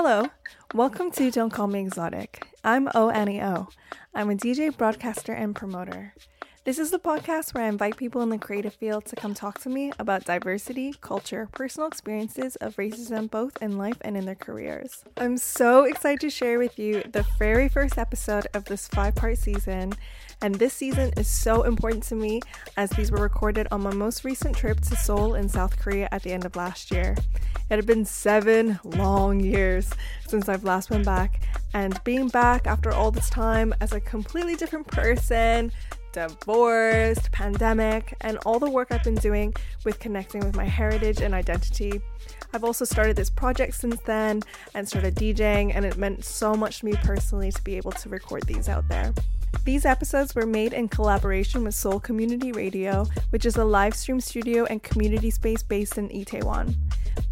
Hello, welcome to Don't Call Me Exotic. I'm O Annie O. I'm a DJ, broadcaster, and promoter. This is the podcast where I invite people in the creative field to come talk to me about diversity, culture, personal experiences of racism both in life and in their careers. I'm so excited to share with you the very first episode of this five part season. And this season is so important to me as these were recorded on my most recent trip to Seoul in South Korea at the end of last year. It had been seven long years since I've last been back, and being back after all this time as a completely different person, divorced, pandemic, and all the work I've been doing with connecting with my heritage and identity. I've also started this project since then and started DJing, and it meant so much to me personally to be able to record these out there. These episodes were made in collaboration with Seoul Community Radio, which is a live stream studio and community space based in Itaewon.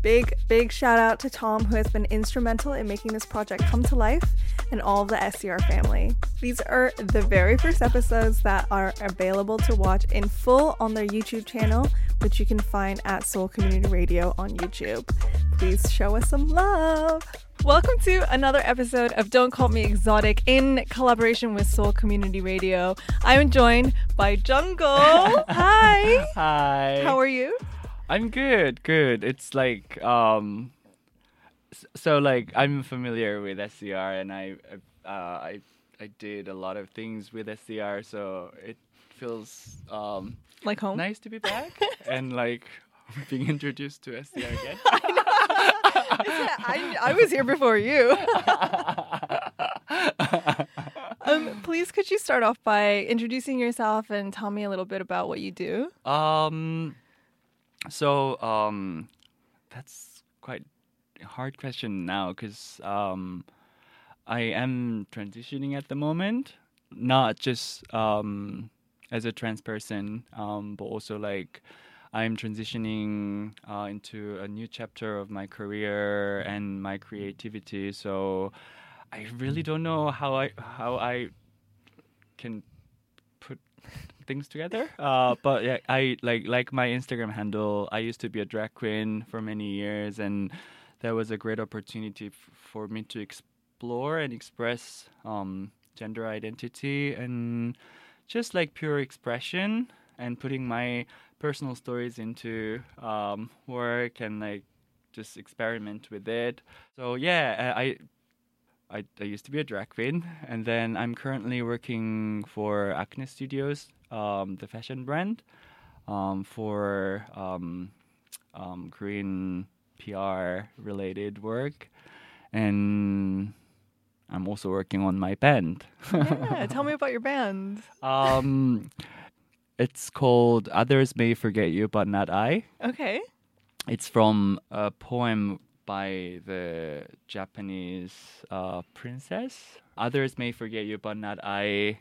Big, big shout out to Tom, who has been instrumental in making this project come to life, and all of the SCR family. These are the very first episodes that are available to watch in full on their YouTube channel, which you can find at Seoul Community Radio on YouTube. Please show us some love. Welcome to another episode of Don't Call Me Exotic in collaboration with Seoul Community Radio. I'm joined by Jungle. Hi. Hi. How are you? I'm good, good. It's like um so like I'm familiar with SCR and I uh, I I did a lot of things with SCR so it feels um Like home? nice to be back and like being introduced to SCR again. I, I was here before you. um, please, could you start off by introducing yourself and tell me a little bit about what you do? Um, so um, that's quite a hard question now because um, I am transitioning at the moment, not just um as a trans person, um, but also like I'm transitioning uh, into a new chapter of my career and my creativity. So I really don't know how I how I can put things together. Uh, but yeah, I like like my Instagram handle. I used to be a drag queen for many years, and that was a great opportunity f- for me to explore and express um, gender identity and just like pure expression and putting my personal stories into um, work and like just experiment with it. So yeah, I. I, I used to be a drag queen, and then I'm currently working for Acne Studios, um, the fashion brand, um, for um, um, Korean PR related work, and I'm also working on my band. Yeah, tell me about your band. um, it's called "Others May Forget You, But Not I." Okay. It's from a poem by the Japanese uh, princess. Others may forget you, but not I.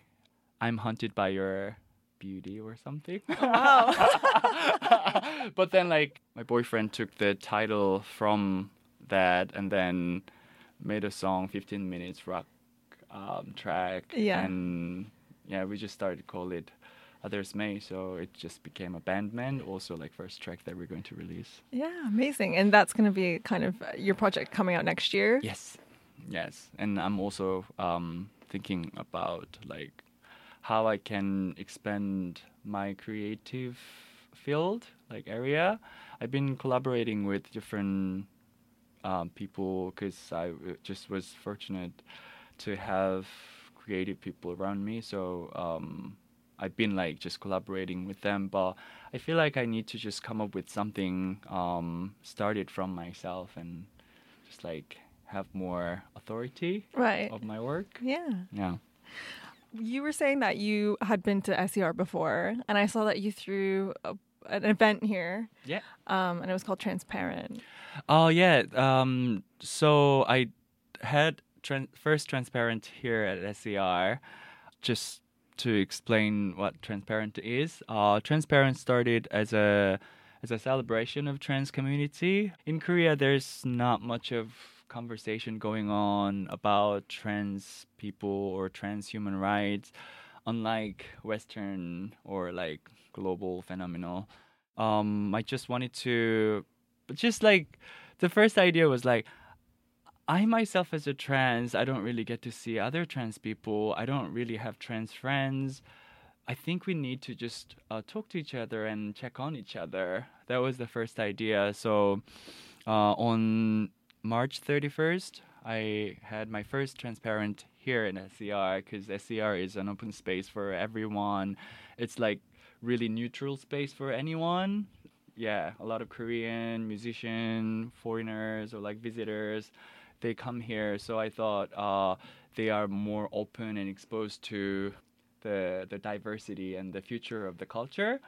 I'm haunted by your beauty or something. Wow. but then, like, my boyfriend took the title from that and then made a song, 15 minutes rock um, track. Yeah. And yeah, we just started to call it Others May. So it just became a band man, also like first track that we're going to release. Yeah, amazing. And that's going to be kind of uh, your project coming out next year. Yes, yes, and I'm also um, thinking about like how I can expand my creative field, like area. I've been collaborating with different um, people because I just was fortunate to have creative people around me. So um, I've been like just collaborating with them, but I feel like I need to just come up with something um, started from myself and just like have more authority Right. of my work. Yeah. Yeah. You were saying that you had been to SCR before, and I saw that you threw a, an event here, Yeah. um, and it was called Transparent. Oh yeah. Um, so I had tran- first transparent here at SCR, just to explain what transparent is. Uh, transparent started as a as a celebration of trans community in Korea. There's not much of conversation going on about trans people or trans human rights, unlike Western or like global phenomenal. Um, I just wanted to, just like the first idea was like, I myself, as a trans, I don't really get to see other trans people. I don't really have trans friends. I think we need to just uh, talk to each other and check on each other. That was the first idea. So uh, on March 31st, I had my first transparent here in SCR because SCR is an open space for everyone. It's like really neutral space for anyone. Yeah, a lot of Korean musician, foreigners or like visitors, they come here. So I thought uh, they are more open and exposed to the the diversity and the future of the culture.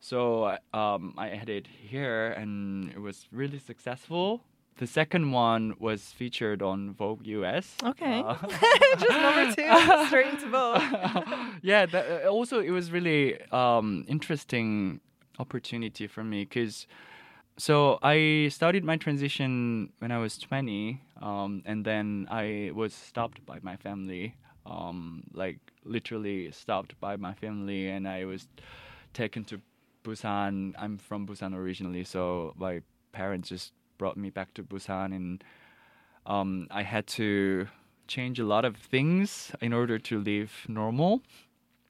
So um, I had it here, and it was really successful. The second one was featured on Vogue US. Okay. Uh, Just number two, straight into Vogue. yeah. That, uh, also, it was really um, interesting opportunity for me because. So I started my transition when I was 20, um, and then I was stopped by my family, um, like literally stopped by my family, and I was taken to Busan. I'm from Busan originally, so my parents just brought me back to Busan, and um, I had to change a lot of things in order to live normal.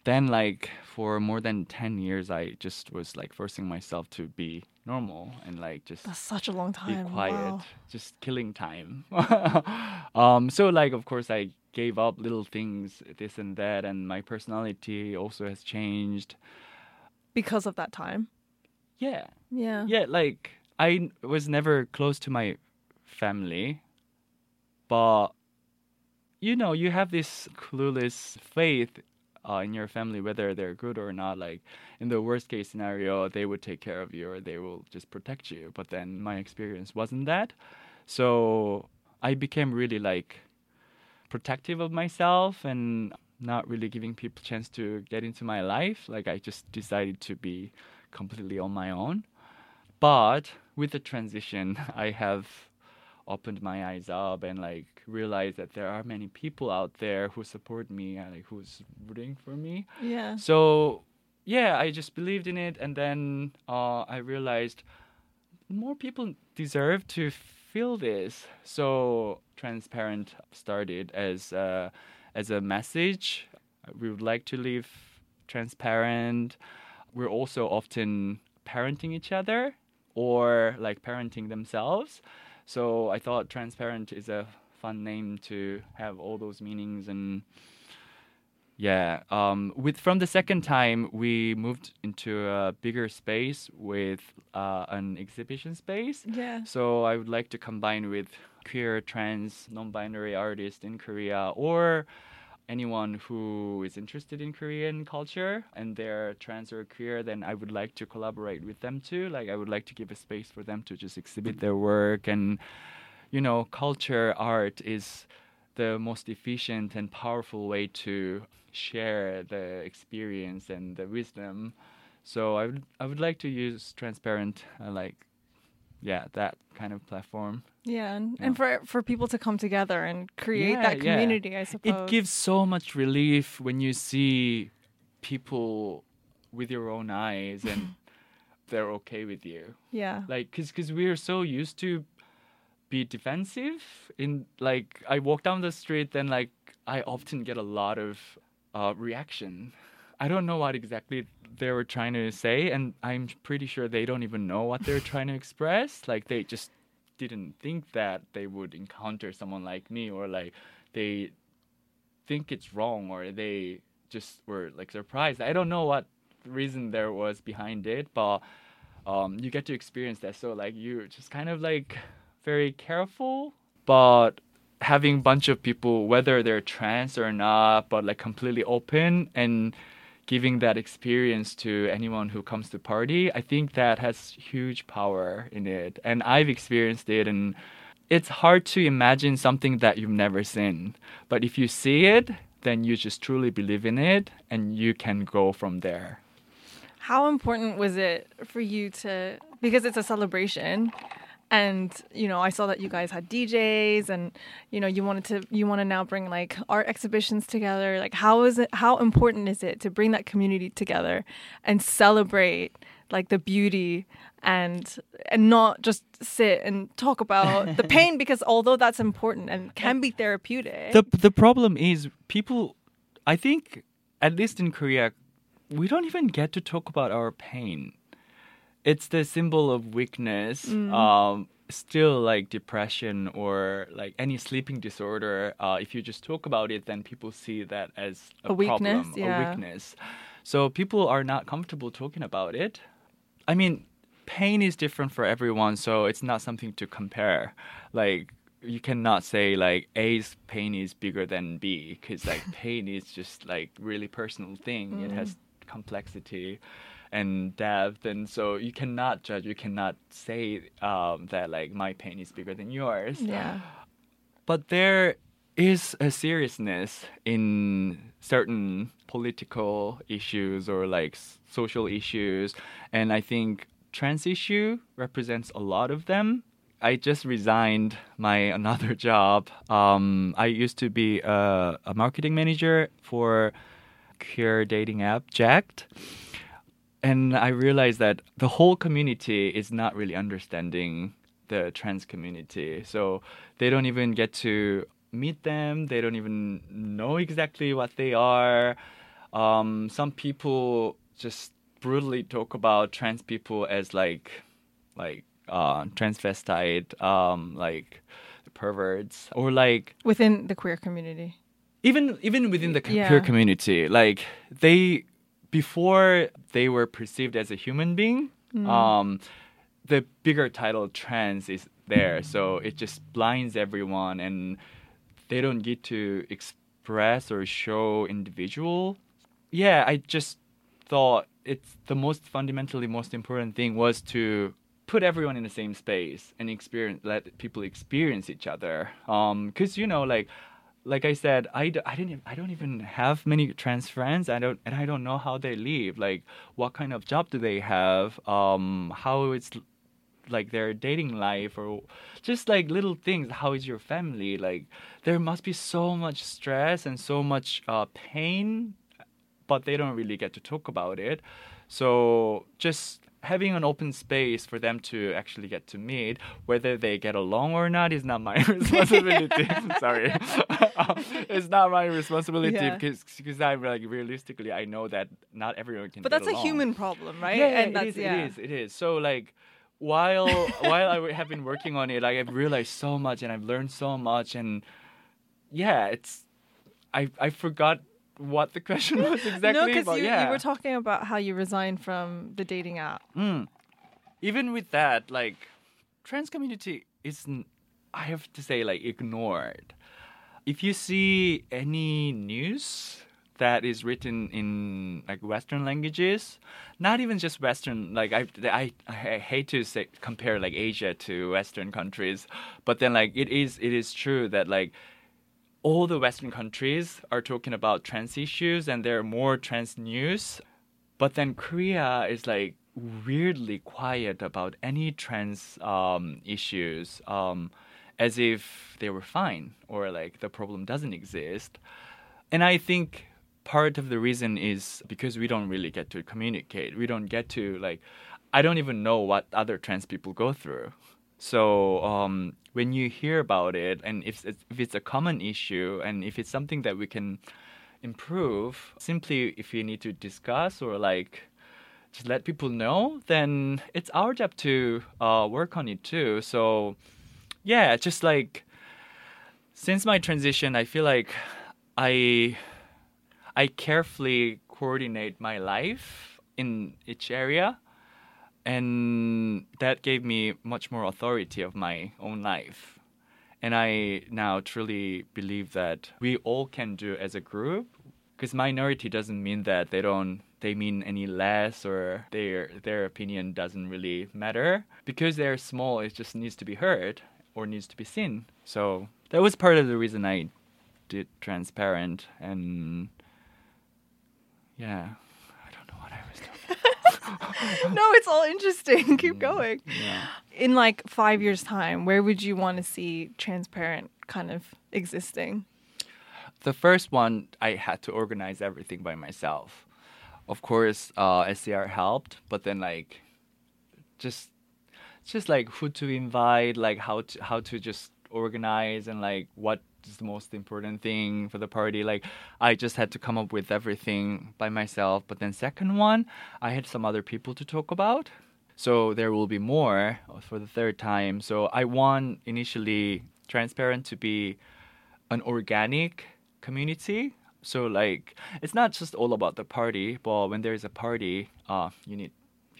Then, like for more than ten years, I just was like forcing myself to be normal and like just That's such a long time be quiet, Wow. just killing time. um, so like, of course, I gave up little things, this and that, and my personality also has changed. Because of that time. Yeah, Yeah. yeah. Like i was never close to my family, but you know, you have this clueless faith uh, in your family, whether they're good or not. Like in the worst case scenario, they would take care of you or they will just protect you. But then my experience wasn't that, so I became really like protective of myself and not really giving people chance to get into my life. Like I just decided to be completely on my own. But with the transition, I have opened my eyes up and like realized that there are many people out there who support me and like who's rooting for me. Yeah. So yeah, I just believed in it, and then uh, I realized more people deserve to feel this. So transparent started as a, as a message. We would like to live transparent. We're also often parenting each other or like parenting themselves. So I thought transparent is a fun name to have all those meanings and yeah. Um, with from the second time, we moved into a bigger space with uh, an exhibition space. Yeah. So I would like to combine with queer, trans, non-binary artists in Korea or anyone who is interested in Korean culture and they're trans or queer, then I would like to collaborate with them too. Like I would like to give a space for them to just exhibit their work and you know, culture art is the most efficient and powerful way to share the experience and the wisdom. So I would I would like to use transparent uh, like yeah that kind of platform. Yeah. And, Yeah. and for for people to come together and create Yeah, that yeah. community, I suppose. It gives so much relief when you see people with your own eyes and they're okay with you. Yeah. Like cuz cuz we're so used to be defensive in like I walk down the street then like I often get a lot of uh, reaction. I don't know what exactly they were trying to say and I'm pretty sure they don't even know what they're trying to express. Like they just didn't think that they would encounter someone like me or like they think it's wrong or they just were like surprised. I don't know what reason there was behind it, but um, you get to experience that. So like you're just kind of like very careful, but having a bunch of people, whether they're trans or not, but like completely open and giving that experience to anyone who comes to party, I think that has huge power in it. And I've experienced it and it's hard to imagine something that you've never seen. But if you see it, then you just truly believe in it and you can go from there. How important was it for you to because it's a celebration and you know I saw that you guys had DJs and you know you wanted to you want to now bring like art exhibitions together like how is it how important is it to bring that community together and celebrate like the beauty and and not just sit and talk about the pain because although that's important and can be therapeutic. The the problem is people. I think at least in Korea, we don't even get to talk about our pain. It's the symbol of weakness. Um, still like depression or like any sleeping disorder. Uh, if you just talk about it, then people see that as a, A weakness, problem, yeah. a weakness. So people are not comfortable talking about it. I mean, pain is different for everyone, so it's not something to compare. Like you cannot say like A's pain is bigger than B because like pain is just like really personal thing. It has complexity and depth, and so you cannot judge. You cannot say um, that like my pain is bigger than yours yeah. but there is a seriousness in certain political issues or like social issues and i think trans issue represents a lot of them i just resigned my another job um, i used to be a, a marketing manager for queer dating app Jack'd and I realized that the whole community is not really understanding the trans community. So they don't even get to meet them. They don't even know exactly what they are. Um, some people just brutally talk about trans people as like, like uh, transvestite, um, like perverts, or like Within the queer community. even even within the Yeah. queer community like they before they were perceived as a human being um the bigger title trans is there. So it just blinds everyone and they don't get to express or show individual. Yeah i just thought it's the most fundamentally most important thing was to put everyone in the same space and experience let people experience each other. Um because you know like like I said, I, d- I didn't I don't even have many trans friends. I don't and I don't know how they live. Like what kind of job do they have? Um, how it's like their dating life or just like little things. How is your family? Like there must be so much stress and so much uh, pain, but they don't really get to talk about it. So just having an open space for them to actually get to meet, whether they get along or not, is not my responsibility. Sorry, it's not my responsibility Yeah. because because I like realistically I know that not everyone can. But that's a human problem, right? Yeah, and it that's is, yeah. it is. It is. So like, while while I have been working on it, like I've realized so much and I've learned so much, and yeah, it's I I forgot what the question was exactly. no, because you, yeah. you were talking about how you resigned from the dating app. Mm. Even with that, like trans community isn't I have to say like ignored. If you see any news that is written in like Western languages, not even just Western, like I, I, I hate to say compare like Asia to Western countries, but then like it is it is true that like all the Western countries are talking about trans issues and there are more trans news. But then Korea is like weirdly quiet about any trans um, issues, um, as if they were fine or like the problem doesn't exist. And I think part of the reason is because we don't really get to communicate. We don't get to like, I don't even know what other trans people go through. So um, when you hear about it, and if it's, if it's a common issue, and if it's something that we can improve, simply if you need to discuss or like just let people know, then it's our job to uh, work on it too. So yeah, just like since my transition, I feel like I I carefully coordinate my life in each area and that gave me much more authority of my own life. And i now truly believe that we all can do as a group because minority doesn't mean that they don't they mean any less or their their opinion doesn't really matter. Because they're small it just needs to be heard or needs to be seen. So that was part of the reason i did transparent and yeah i don't know what i was doing no, it's all interesting. Keep going. yeah In like five years' time, where would you want to see transparent kind of existing? the first one I had to organize everything by myself. of course, uh, SCR helped, but then like, just, just like who to invite, like how to how to just organize and like what is the most important thing for the party. Like, I just had to come up with everything by myself. But then second one, I had some other people to talk about. So there will be more for the third time. So I want initially transparent to be an organic community. So like it's not just all about the party, but when there is a party, uh, you need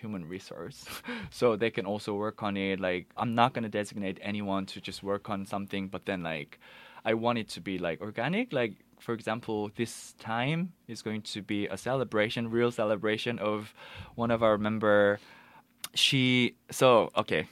human resource. so they can also work on it. Like I'm not gonna designate anyone to just work on something, but then like I want it to be like organic. Like for example, this time is going to be a celebration, real celebration of one of our member. She so okay.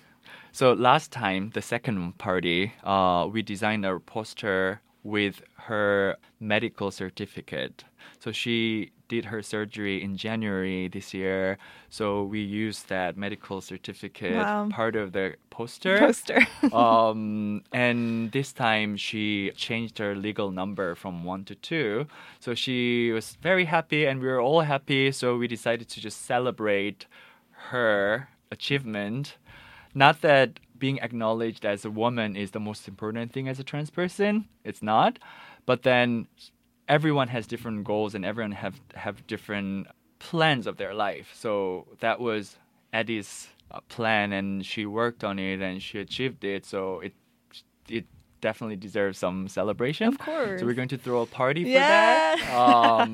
So last time, the second party, uh, we designed a poster with her medical certificate. So she did her surgery in January this year. So we used that medical certificate Wow. part of the poster. Poster. um, and this time she changed her legal number from one to two. So she was very happy, and we were all happy. So we decided to just celebrate her achievement. Not that being acknowledged as a woman is the most important thing as a trans person. It's not. But then everyone has different goals and everyone have have different plans of their life. So that was Eddie's uh, plan, and she worked on it and she achieved it. So it it definitely deserves some celebration. Of course. So we're going to throw a party for Yeah. that. Um,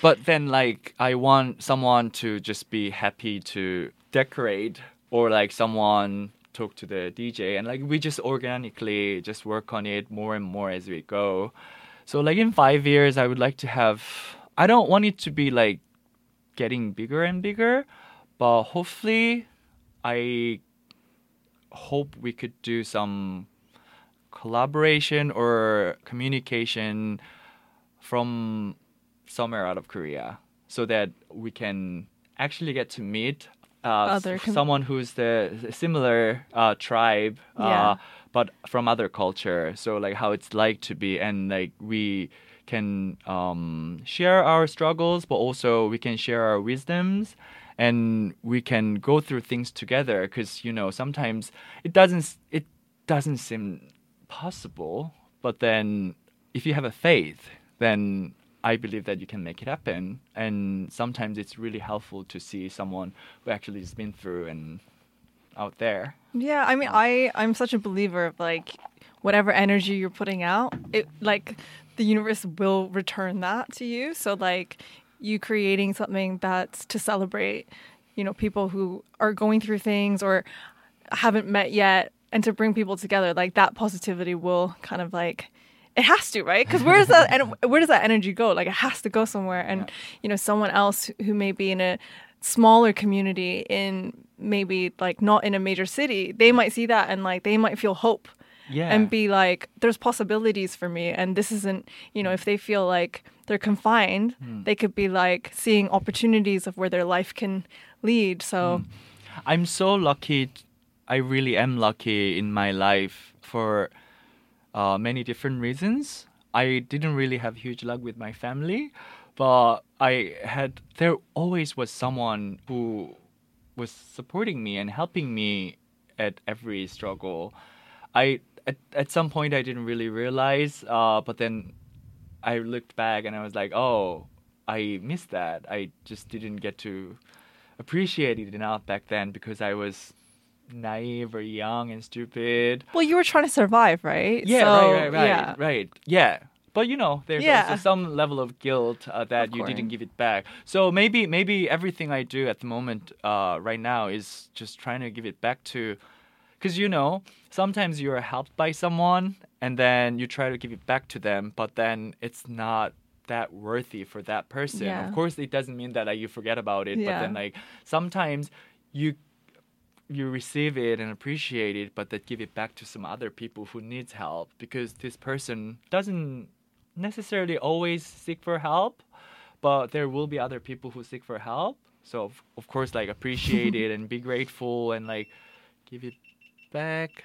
but then, like, I want someone to just be happy to decorate, or like someone talk to the DJ, and like we just organically just work on it more and more as we go. So like in five years, I would like to have. I don't want it to be like getting bigger and bigger, but hopefully, I hope we could do some collaboration or communication from somewhere out of Korea so that we can actually get to meet uh, Other com- someone who's the similar uh, tribe uh, Yeah. but from other culture so like how it's like to be and like we can um, share our struggles but also we can share our wisdoms and we can go through things together because you know sometimes it doesn't it doesn't seem possible but then if you have a faith then i believe that you can make it happen and sometimes it's really helpful to see someone who actually has been through and out there Yeah, I mean, I I'm such a believer of like whatever energy you're putting out, it like the universe will return that to you. So like you creating something that's to celebrate, you know, people who are going through things or haven't met yet, and to bring people together, like that positivity will kind of like. It has to, right? Because where does that and where does that energy go? Like it has to go somewhere, and you know, someone else who may be in a smaller community in maybe like not in a major city, they might see that and like they might feel hope yeah and be like, there's possibilities for me. And this isn't, you know, if they feel like they're confined, hmm. they could be like seeing opportunities of where their life can lead. So, hmm. I'm so lucky. i really am lucky in my life for uh, many different reasons. I didn't really have huge luck with my family, but I had there always was someone who was supporting me and helping me at every struggle. I at, at some point I didn't really realize, uh, but then I looked back and I was like, oh, I missed that. I just didn't get to appreciate it enough back then because I was naive or young and stupid. well, you were trying to survive, right? Yeah, So, right, right, right, Yeah. right. Yeah. But you know, there's Yeah. also some level of guilt uh, that Of you didn't give it back. So maybe, maybe everything I do at the moment, uh, right now, is just trying to give it back to, because you know, sometimes you're helped by someone and then you try to give it back to them, but then it's not that worthy for that person. Yeah. Of course, it doesn't mean that like, you forget about it, but then like sometimes you you receive it and appreciate it, but then give it back to some other people who needs help because this person doesn't necessarily always seek for help, but there will be other people who seek for help. So of, of course, like appreciate it and be grateful and like give it back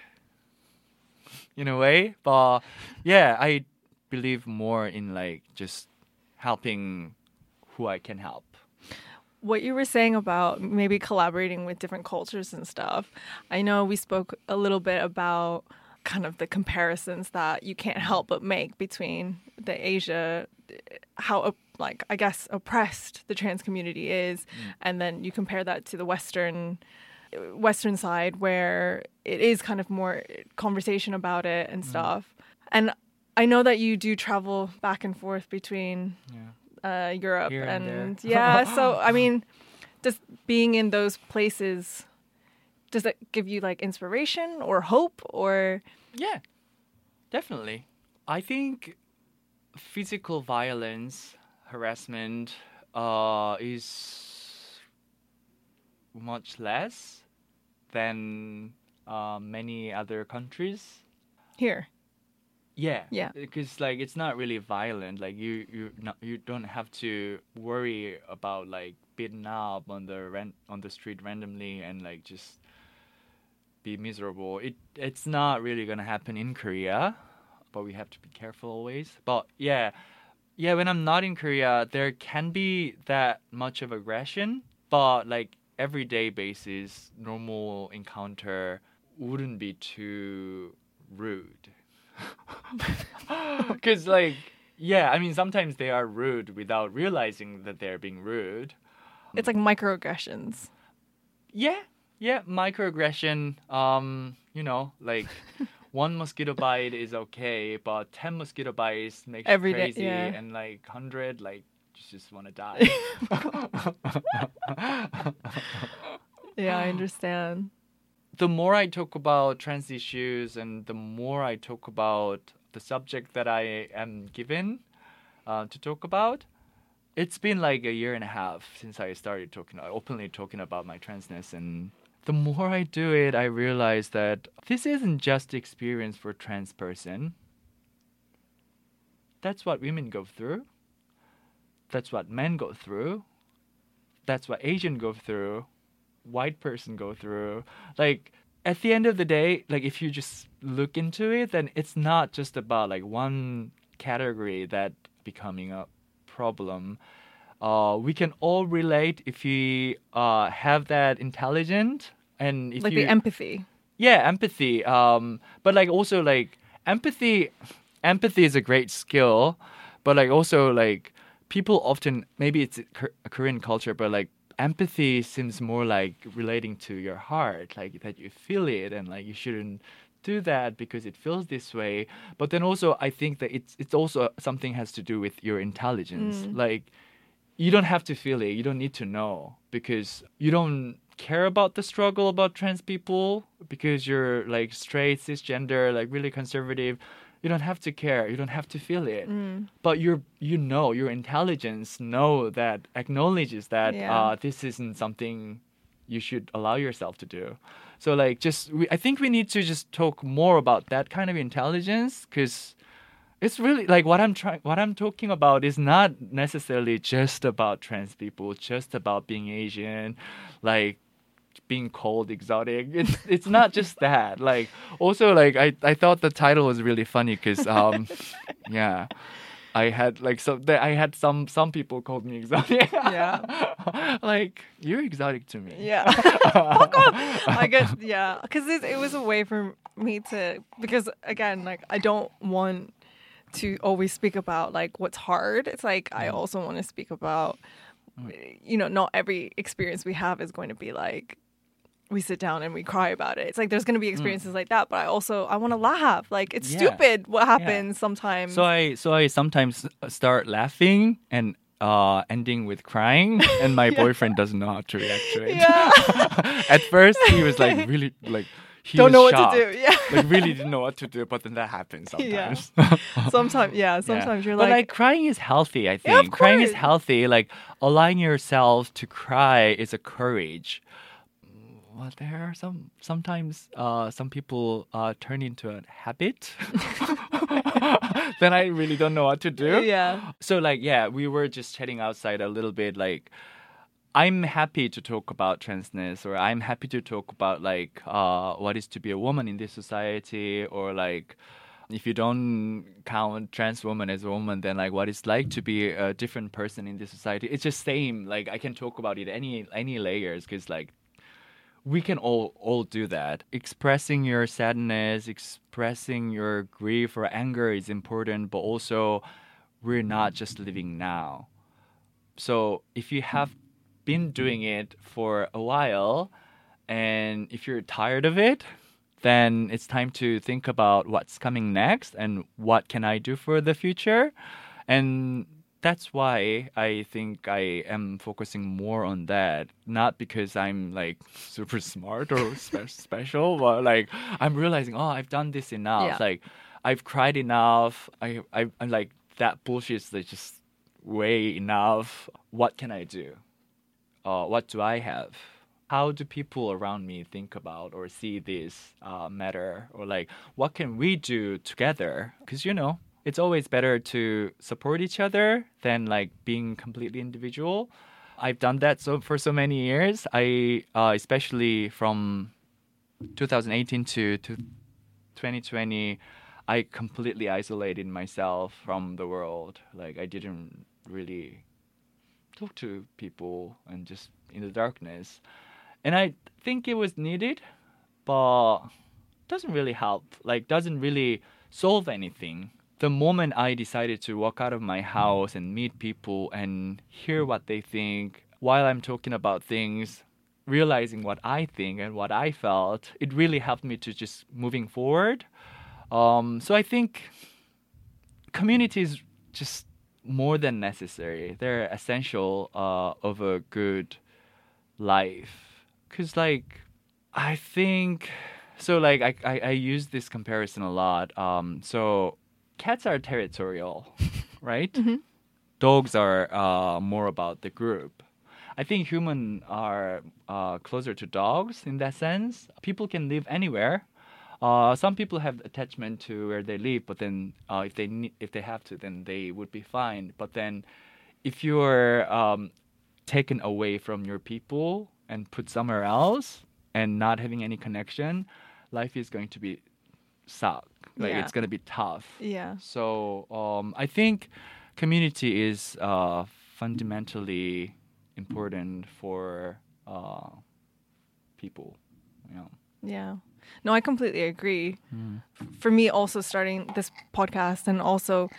in a way. But yeah, I believe more in like just helping who I can help. What you were saying about maybe collaborating with different cultures and stuff. I know we spoke a little bit about kind of the comparisons that you can't help but make between the Asia, how like I guess oppressed the trans community is, mm. and then you compare that to the Western western side where it is kind of more conversation about it and mm. stuff and i know that you do travel back and forth between yeah. Uh, europe Here and, and yeah so i mean just being in those places does it give you like inspiration or hope or yeah definitely i think physical violence harassment uh, is much less than uh, many other countries. Here. Yeah. Yeah. Because like it's not really violent. Like you you not you don't have to worry about like beaten up on the rent on the street randomly and like just be miserable. It it's not really gonna happen in Korea, but we have to be careful always. But yeah, yeah. When I'm not in Korea, there can be that much of aggression, but like everyday basis, normal encounter wouldn't be too rude. Because, like, yeah, I mean, sometimes they are rude without realizing that they're being rude. It's like microaggressions. Yeah, yeah, microaggression. Um, you know, like one mosquito bite is okay, but ten mosquito bites makes Every you crazy, day, yeah. and like hundred, like just want to die. yeah, I understand. The more I talk about trans issues and the more I talk about the subject that I am given uh, to talk about, it's been like a year and a half since I started talking openly talking about my transness and the more I do it, I realize that this isn't just experience for trans person. That's what women go through that's what men go through. That's what Asian go through. White person go through. Like at the end of the day, like if you just look into it, then it's not just about like one category that becoming a problem. Uh, we can all relate if we uh, have that intelligent and if like you, the empathy. Yeah, empathy. Um, but like also like empathy. Empathy is a great skill, but like also like people often maybe it's a Korean culture, but like empathy seems more like relating to your heart, like that you feel it and like you shouldn't do that because it feels this way. But then also I think that it's it's also something has to do with your intelligence. Mm. Like you don't have to feel it, you don't need to know because you don't care about the struggle about trans people because you're like straight cisgender like really conservative you don't have to care you don't have to feel it mm. but you're you know your intelligence know that acknowledges that yeah. uh, this isn't something you should allow yourself to do so like just we, i think we need to just talk more about that kind of intelligence because it's really like what i'm trying what i'm talking about is not necessarily just about trans people just about being asian like being called exotic. It's it's not just that. Like also like I I thought the title was really funny because um yeah. I had like so that I had some some people called me exotic. Yeah. like you're exotic to me. Yeah. I guess yeah, because it, it was a way for me to because again like I don't want to always speak about like what's hard. It's like I mm. also want to speak about mm. you know not every experience we have is going to be like we sit down and we cry about it. It's like there's going to be mm. experiences mm. like that, but I also I want to laugh. Like it's yeah. stupid what happens yeah. sometimes. So I so I sometimes start laughing and uh, ending with crying, and my yeah. boyfriend doesn't know how to react to it. Yeah. At first, he was like really like. He Don't know shocked. what to do. Yeah. like really didn't know what to do, but then that happens sometimes. Yeah. sometimes, yeah. Sometimes you're like, but like, like crying is healthy. I think crying is healthy. Like allowing yourself to cry is a courage well, there are some sometimes uh, some people uh, turn into a habit. then I really don't know what to do. Yeah. So like yeah, we were just chatting outside a little bit. Like I'm happy to talk about transness, or I'm happy to talk about like uh, what is to be a woman in this society, or like if you don't count trans woman as a woman, then like what it's like to be a different person in this society. It's just same. Like I can talk about it any any layers because like we can all all do that. Expressing your sadness, expressing your grief or anger is important, but also we're not just living now. So if you have been doing it for a while and if you're tired of it, then it's time to think about what's coming next and what can I do for the future. And that's why I think I am focusing more on that. Not because I'm like super smart or spe- special, but like I'm realizing, oh, I've done this enough. Yeah. Like I've cried enough. I, I I'm like that bullshit is like, just way enough. What can I do? Uh, what do I have? How do people around me think about or see this uh, matter? Or like, what can we do together? Because you know, it's always better to support each other than like being completely individual. I've done that so for so many years. I uh, especially from 2018 to, to 2020, I completely isolated myself from the world. Like I didn't really talk to people and just in the darkness. And I think it was needed, but doesn't really help. Like doesn't really solve anything. The moment I decided to walk out of my house and meet people and hear what they think while I'm talking about things, realizing what I think and what I felt, it really helped me to just moving forward. Um, so I think community is just more than necessary. They're essential uh, of a good life. Cause like I think so. Like I, I I use this comparison a lot. Um, so cats are territorial, right? Dogs are uh, more about the group. I think humans are uh, closer to dogs in that sense. People can live anywhere. Uh, some people have attachment to where they live, but then uh, if they need, if they have to, then they would be fine. But then, if you're um, taken away from your people and put somewhere else and not having any connection, life is going to be suck. Like Yeah. it's going to be tough. Yeah. So um, I think community is uh, fundamentally important for uh, people. You know. Yeah. No, I completely agree. For me, also starting this podcast and also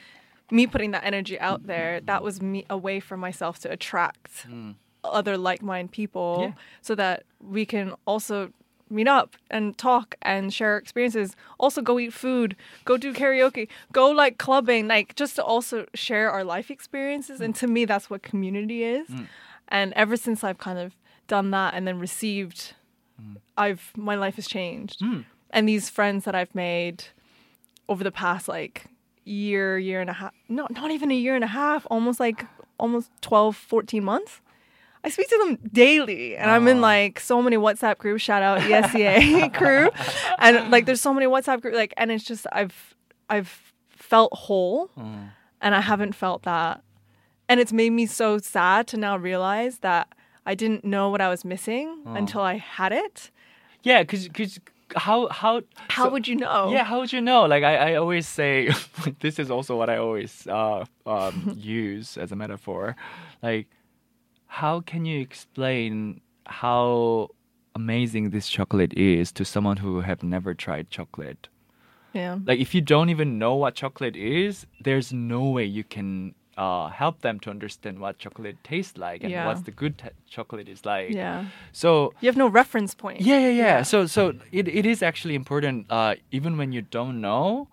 me putting that energy out there, that was me a way for myself to attract other like minded people Yeah. so that we can also meet up and talk and share experiences. Also, go eat food, go do karaoke, go like clubbing, like just to also share our life experiences. And to me, that's what community is. Mm. And ever since I've kind of done that and then received mm. I've my life has changed. Mm. And these friends that I've made over the past like year, year and a half, not not even a year and a half, almost like almost 12, 14 months. I speak to them daily and I'm in like so many WhatsApp groups, shout out E ESCA crew. And like there's so many WhatsApp groups like and it's just I've I've felt whole and I haven't felt that. And it's made me so sad to now realize that I didn't know what I was missing until I had it. Yeah, because because how how How so- would you know? Yeah, how would you know? Like I, I always say, this is also what I always uh, um, use as a metaphor. Like, how can you explain how amazing this chocolate is to someone who have never tried chocolate? Yeah. Like, if you don't even know what chocolate is, there's no way you can uh, help them to understand what chocolate tastes like and Yeah. what's the good t- chocolate is like. Yeah. So You have no reference point. yeah, yeah, yeah. Yeah. So, so it, it is actually important. Uh, even when you don't know,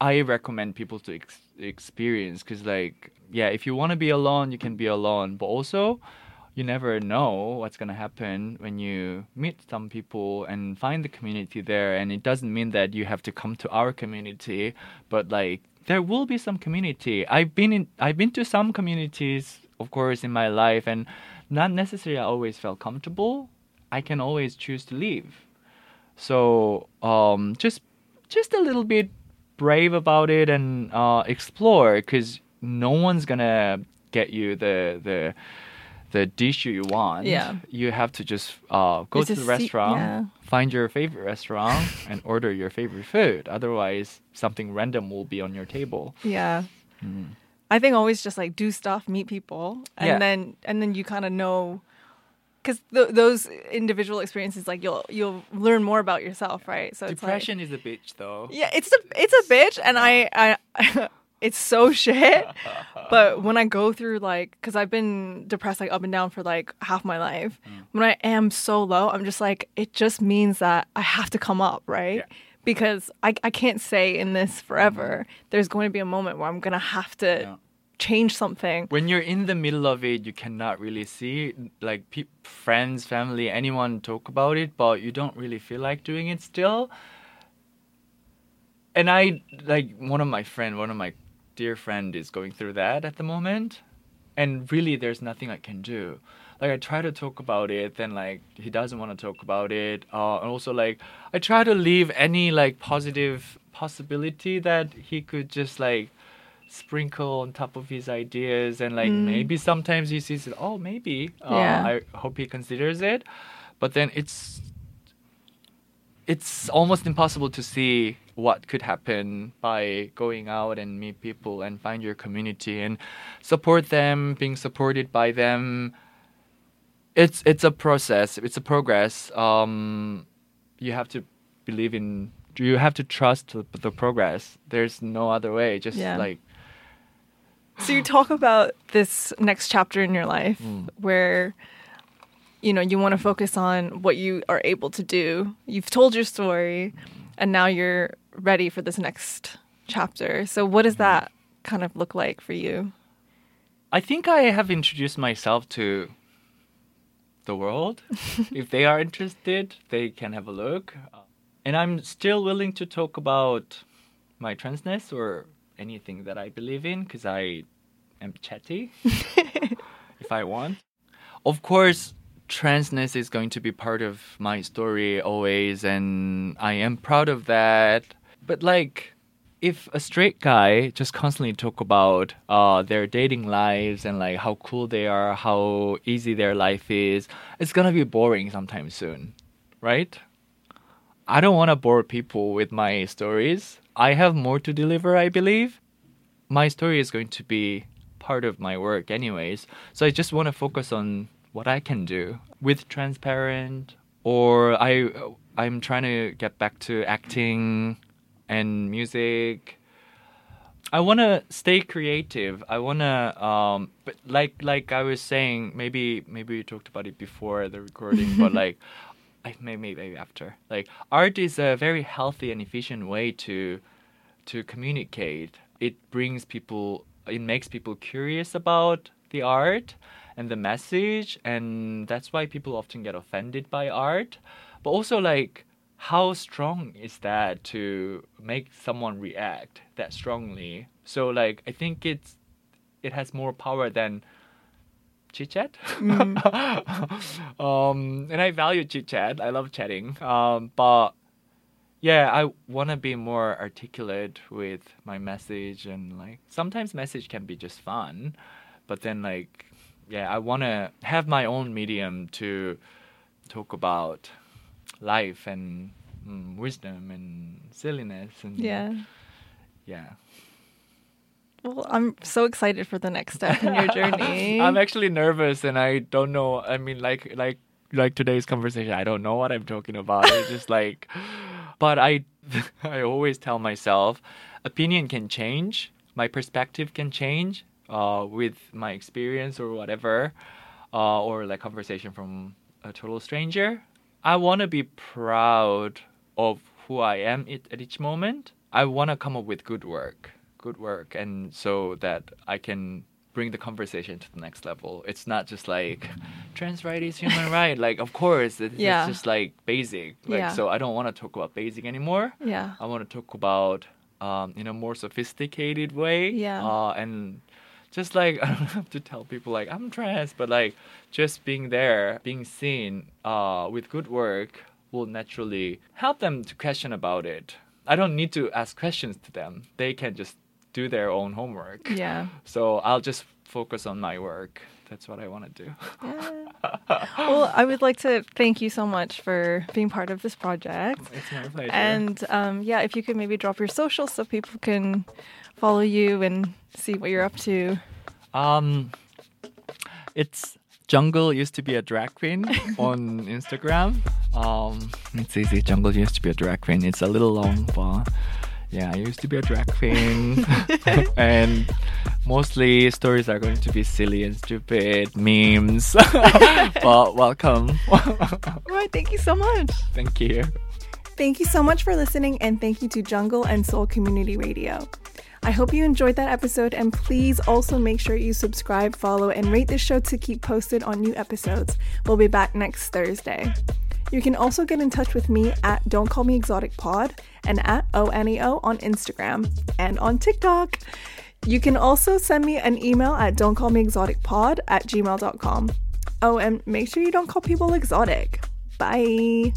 I recommend people to ex- experience because, like, yeah, if you want to be alone, you can be alone. But also, you never know what's gonna happen when you meet some people and find the community there. And it doesn't mean that you have to come to our community, but like there will be some community. I've been in, I've been to some communities, of course, in my life, and not necessarily I always felt comfortable. I can always choose to leave. So um, just just a little bit brave about it and uh, explore because no one's gonna get you the the the dish you want, Yeah. you have to just uh, go It's to the se- restaurant, yeah. find your favorite restaurant, and order your favorite food. Otherwise, something random will be on your table. Yeah. I think always just like do stuff, meet people, and Yeah. then and then you kind of know because th- those individual experiences, like you'll you'll learn more about yourself, right? So it's like, Depression is a bitch, though. yeah, it's a it's a bitch, and I I. It's so shit, but when I go through like, cause I've been depressed like up and down for like half my life. Mm. When I am so low, I'm just like, it just means that I have to come up, right? Yeah. Because I I can't stay in this forever. There's going to be a moment where I'm gonna have to. Yeah. Change something. When you're in the middle of it, you cannot really see like pe- friends, family, anyone talk about it, but you don't really feel like doing it still. And I like one of my friend, one of my dear friend is going through that at the moment, and really there's nothing I can do. Like I try to talk about it, then like he doesn't want to talk about it. Uh, and also like I try to leave any like positive possibility that he could just like sprinkle on top of his ideas and like maybe sometimes he sees it oh maybe uh, Yeah. i hope he considers it. But then it's it's almost impossible to see what could happen by going out and meet people and find your community and support them being supported by them. It's it's a process it's a progress. Um you have to believe in you have to trust the, the progress. There's no other way just Yeah. like So you talk about this next chapter in your life Mm. where you know you want to focus on what you are able to do. You've told your story and now you're ready for this next chapter. So what does Mm-hmm. that kind of look like for you? I think I have introduced myself to the world. if they are interested, they can have a look. And I'm still willing to talk about my transness or anything that I believe in because I am chatty if I want. Of course, transness is going to be part of my story always, and I am proud of that. But like, if a straight guy just constantly talk about uh, their dating lives and like how cool they are, how easy their life is, it's gonna be boring sometime soon, right? I don't want to bore people with my stories. I have more to deliver, I believe. My story is going to be part of my work, anyways. So I just want to focus on what I can do with transparent, or I I'm trying to get back to acting and music. I want to stay creative. I want to um but like like I was saying maybe maybe we talked about it before the recording but like I maybe maybe after. Like art is a very healthy and efficient way to to communicate. It brings people it makes people curious about the art and the message and that's why people often get offended by art. But also like how strong is that to make someone react that strongly? So like I think it's it has more power than chit chat. um, and I value chit chat. I love chatting. Um, but yeah, I want to be more articulate with my message and like sometimes message can be just fun, but then like yeah, I want to have my own medium to talk about life and mm, wisdom and silliness and Yeah. yeah. Well, I'm so excited for the next step in your journey. I'm actually nervous and I don't know. I mean, like like like today's conversation, I don't know what I'm talking about. It's just like, but I I always tell myself, opinion can change, my perspective can change, uh, with my experience or whatever, uh, or like conversation from a total stranger. I want to be proud of who I am at, at each moment. I want to come up with good work, good work, and so that I can bring the conversation to the next level. It's not just like trans right is human right. Like of course, it's, Yeah. it's just like basic. Like Yeah. so, I don't want to talk about basic anymore. yeah. I want to talk about um, in a more sophisticated way. Yeah. Uh, and just like I don't have to tell people like I'm trans, but like just being there, being seen uh, with good work will naturally help them to question about it. I don't need to ask questions to them. They can just do their own homework. Yeah. So I'll just focus on my work. that's what I want to do. Yeah. well, I would like to thank you so much for being part of this project. It's my pleasure. And um, yeah, if you could maybe drop your socials so people can follow you and see what you're up to. Um, it's Jungle used to be a drag queen on Instagram. Um, it's easy. Jungle used to be a drag queen. It's a little long, but yeah, I used to be a drag queen, and mostly stories are going to be silly and stupid memes. but welcome. Right, thank you so much. Thank you. Thank you so much for listening, and thank you to Jungle and Seoul Community Radio. I hope you enjoyed that episode, and please also make sure you subscribe, follow, and rate this show to keep posted on new episodes. We'll be back next Thursday. You can also get in touch with me at Don't Call Me Exotic Pod and at ONEO on Instagram and on TikTok. You can also send me an email at Don't Call Me Exotic Pod at gmail.com. Oh, and make sure you don't call people exotic. Bye.